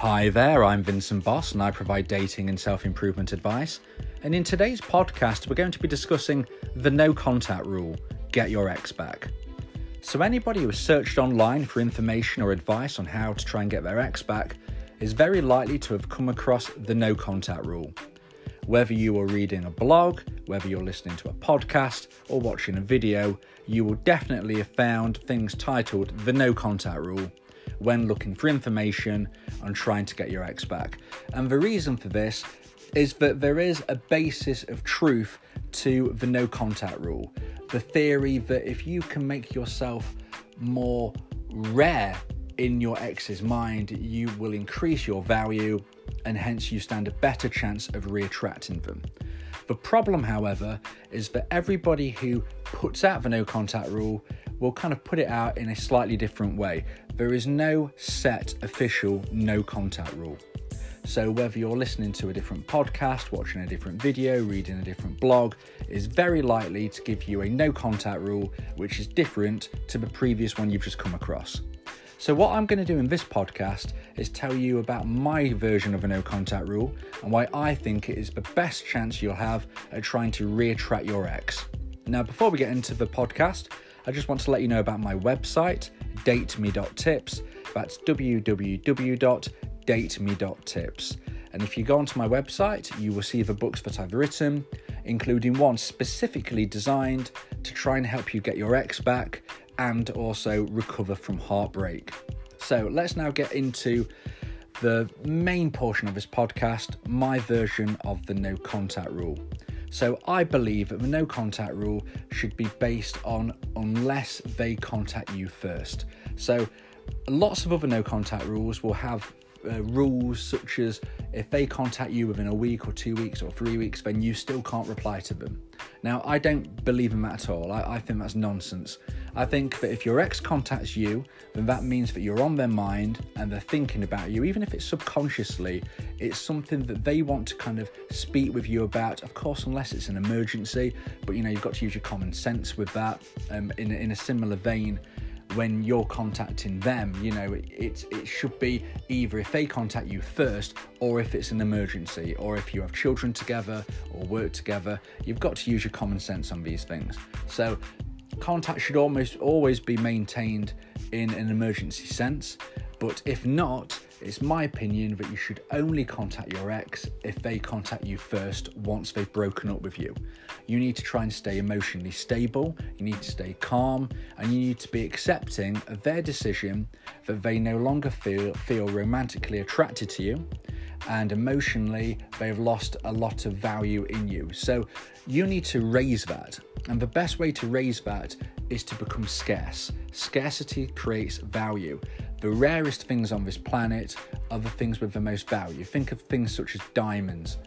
Hi there, I'm Vincent Boss and I provide dating and self improvement advice. And in today's podcast, we're going to be discussing the no contact rule get your ex back. So, anybody who has searched online for information or advice on how to try and get their ex back is very likely to have come across the no contact rule. Whether you are reading a blog, whether you're listening to a podcast, or watching a video, you will definitely have found things titled the no contact rule when looking for information and trying to get your ex back. And the reason for this is that there is a basis of truth to the no contact rule. The theory that if you can make yourself more rare in your ex's mind, you will increase your value and hence you stand a better chance of re-attracting them. The problem, however, is that everybody who puts out the no contact rule will kind of put it out in a slightly different way. There is no set official no contact rule. So, whether you're listening to a different podcast, watching a different video, reading a different blog, is very likely to give you a no contact rule which is different to the previous one you've just come across. So, what I'm going to do in this podcast is tell you about my version of a no contact rule and why I think it is the best chance you'll have at trying to re attract your ex. Now, before we get into the podcast, I just want to let you know about my website, dateme.tips. That's www.dateme.tips. And if you go onto my website, you will see the books that I've written, including one specifically designed to try and help you get your ex back and also recover from heartbreak. So let's now get into the main portion of this podcast, my version of the no contact rule. So I believe that the no contact rule should be based on unless they contact you first. So lots of other no contact rules will have uh, rules such as if they contact you within a week or two weeks or three weeks, then you still can't reply to them. Now, I don't believe in that at all. I, I think that's nonsense. I think that if your ex contacts you, then that means that you're on their mind and they're thinking about you, even if it's subconsciously. It's something that they want to kind of speak with you about, of course, unless it's an emergency, but you know, you've got to use your common sense with that. Um, in, in a similar vein, when you're contacting them you know it, it, it should be either if they contact you first or if it's an emergency or if you have children together or work together you've got to use your common sense on these things so contact should almost always be maintained in an emergency sense but if not it's my opinion that you should only contact your ex if they contact you first once they've broken up with you. You need to try and stay emotionally stable, you need to stay calm, and you need to be accepting of their decision that they no longer feel, feel romantically attracted to you and emotionally they've lost a lot of value in you. So you need to raise that. And the best way to raise that is to become scarce. Scarcity creates value. The rarest things on this planet are the things with the most value. Think of things such as diamonds.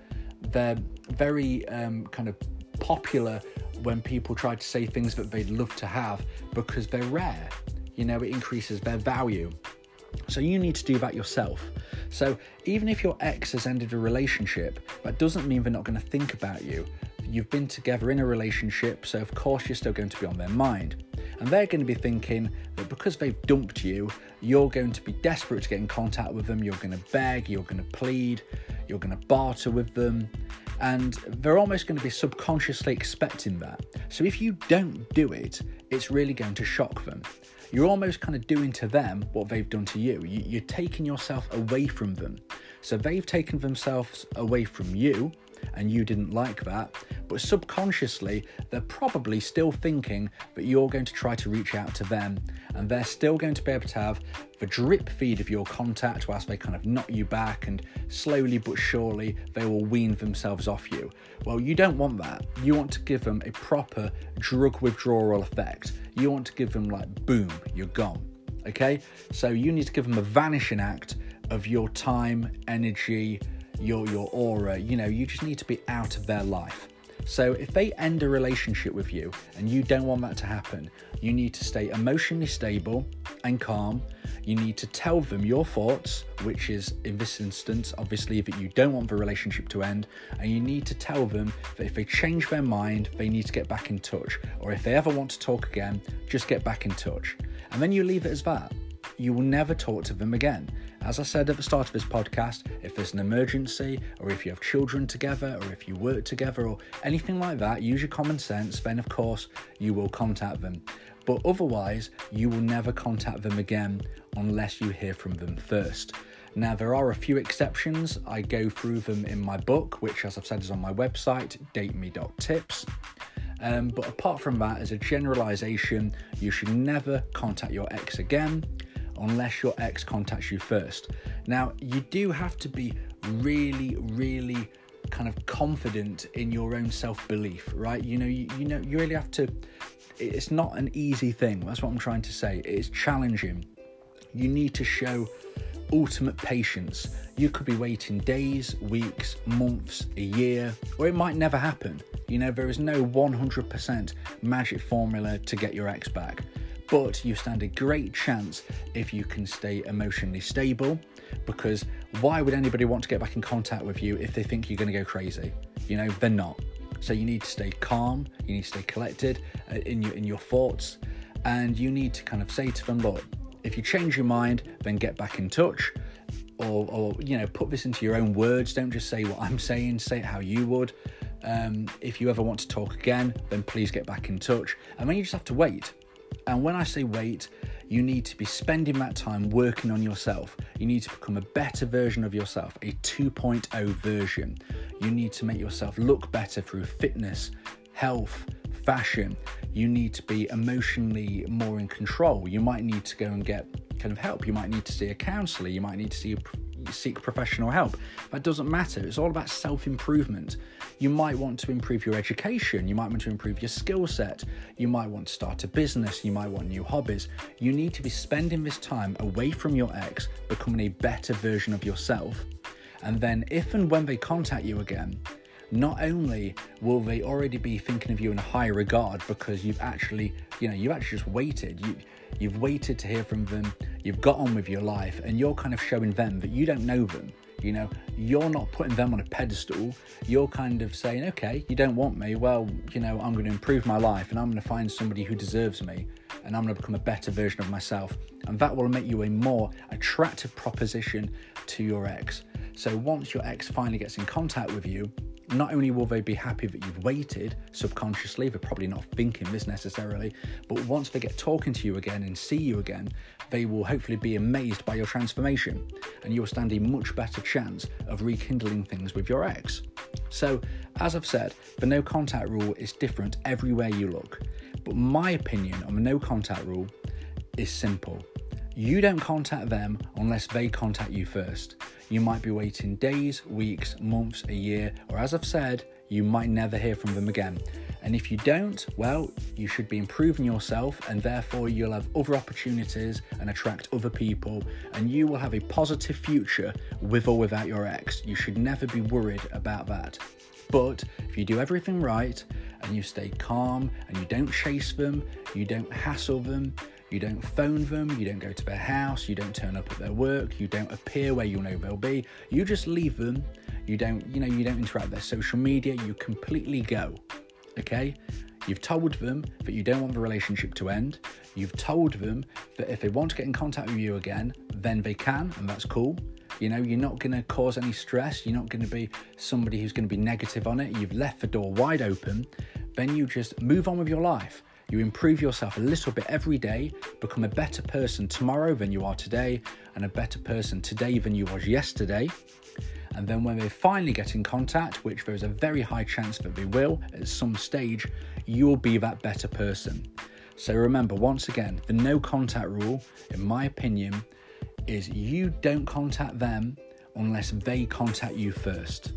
They're very um, kind of popular when people try to say things that they'd love to have because they're rare. You know, it increases their value. So you need to do that yourself. So even if your ex has ended a relationship, that doesn't mean they're not going to think about you. You've been together in a relationship, so of course you're still going to be on their mind. And they're going to be thinking that because they've dumped you, you're going to be desperate to get in contact with them, you're going to beg, you're going to plead, you're going to barter with them, and they're almost going to be subconsciously expecting that. So if you don't do it, it's really going to shock them. You're almost kind of doing to them what they've done to you. You're taking yourself away from them. So they've taken themselves away from you and you didn't like that, but subconsciously, they're probably still thinking that you're going to try to reach out to them, and they're still going to be able to have the drip feed of your contact whilst they kind of knock you back, and slowly but surely, they will wean themselves off you. Well, you don't want that. You want to give them a proper drug withdrawal effect. You want to give them, like, boom, you're gone. Okay? So you need to give them a vanishing act of your time, energy, your your aura. You know, you just need to be out of their life. So if they end a relationship with you and you don't want that to happen, you need to stay emotionally stable and calm. You need to tell them your thoughts, which is in this instance, obviously, that you don't want the relationship to end. And you need to tell them that if they change their mind, they need to get back in touch. Or if they ever want to talk again, just get back in touch. And then you leave it as that you will never talk to them again. As I said at the start of this podcast, if there's an emergency, or if you have children together, or if you work together, or anything like that, use your common sense, then of course you will contact them. But otherwise, you will never contact them again unless you hear from them first. Now, there are a few exceptions. I go through them in my book, which, as I've said, is on my website, dateme.tips. Um, but apart from that, as a generalization, you should never contact your ex again unless your ex contacts you first. Now, you do have to be really, really kind of confident in your own self-belief, right? You know, you, you know, you really have to. It's not an easy thing. That's what I'm trying to say. It's challenging. You need to show ultimate patience. You could be waiting days, weeks, months, a year, or it might never happen. You know, there is no 100% magic formula to get your ex back, but you stand a great chance if you can stay emotionally stable. Because why would anybody want to get back in contact with you if they think you're going to go crazy? You know, they're not. So you need to stay calm, you need to stay collected uh, in your in your thoughts, and you need to kind of say to them, look, if you change your mind, then get back in touch. Or, or you know, put this into your own words. Don't just say what I'm saying. Say it how you would. Um, if you ever want to talk again, then please get back in touch. And then you just have to wait. And when I say wait, you need to be spending that time working on yourself. You need to become a better version of yourself, a 2.0 version. You need to make yourself look better through fitness, health, fashion. You need to be emotionally more in control. You might need to go and get kind of help. You might need to see a counselor. You might need to see seek professional help. That doesn't matter. It's all about self improvement. You might want to improve your education. You might want to improve your skill set. You might want to start a business. You might want new hobbies. You need to be spending this time away from your ex, becoming a better version of yourself. And then, if and when they contact you again, not only will they already be thinking of you in a high regard because you've actually, you know, you've actually just waited. You, you've waited to hear from them. You've got on with your life and you're kind of showing them that you don't know them you know? You're not putting them on a pedestal. You're kind of saying okay you don't want me. Well you know i'm going to improve my life and i'm going to find somebody who deserves me and i'm going to become a better version of myself. And that will make you a more attractive proposition to your ex. So once your ex finally gets in contact with you not only will they be happy that you've waited subconsciously, they're probably not thinking this necessarily, but once they get talking to you again and see you again, they will hopefully be amazed by your transformation and you'll stand a much better chance of rekindling things with your ex. So, as I've said, the no contact rule is different everywhere you look, but my opinion on the no contact rule is simple. You don't contact them unless they contact you first. You might be waiting days, weeks, months, a year, or as I've said, you might never hear from them again. And if you don't, well, you should be improving yourself, and therefore you'll have other opportunities and attract other people, and you will have a positive future with or without your ex. You should never be worried about that. But if you do everything right and you stay calm and you don't chase them, you don't hassle them, you don't phone them, you don't go to their house, you don't turn up at their work, you don't appear where you know they'll be. You just leave them. You don't, you know, you don't interact with their social media. You completely go. Okay? You've told them that you don't want the relationship to end. You've told them that if they want to get in contact with you again, then they can, and that's cool. You know, you're not going to cause any stress. You're not going to be somebody who's going to be negative on it. You've left the door wide open. Then you just move on with your life. You improve yourself a little bit every day, become a better person tomorrow than you are today, and a better person today than you was yesterday. And then when they finally get in contact, which there's a very high chance that they will at some stage, you'll be that better person. So remember, once again, the no contact rule, in my opinion, is you don't contact them unless they contact you first.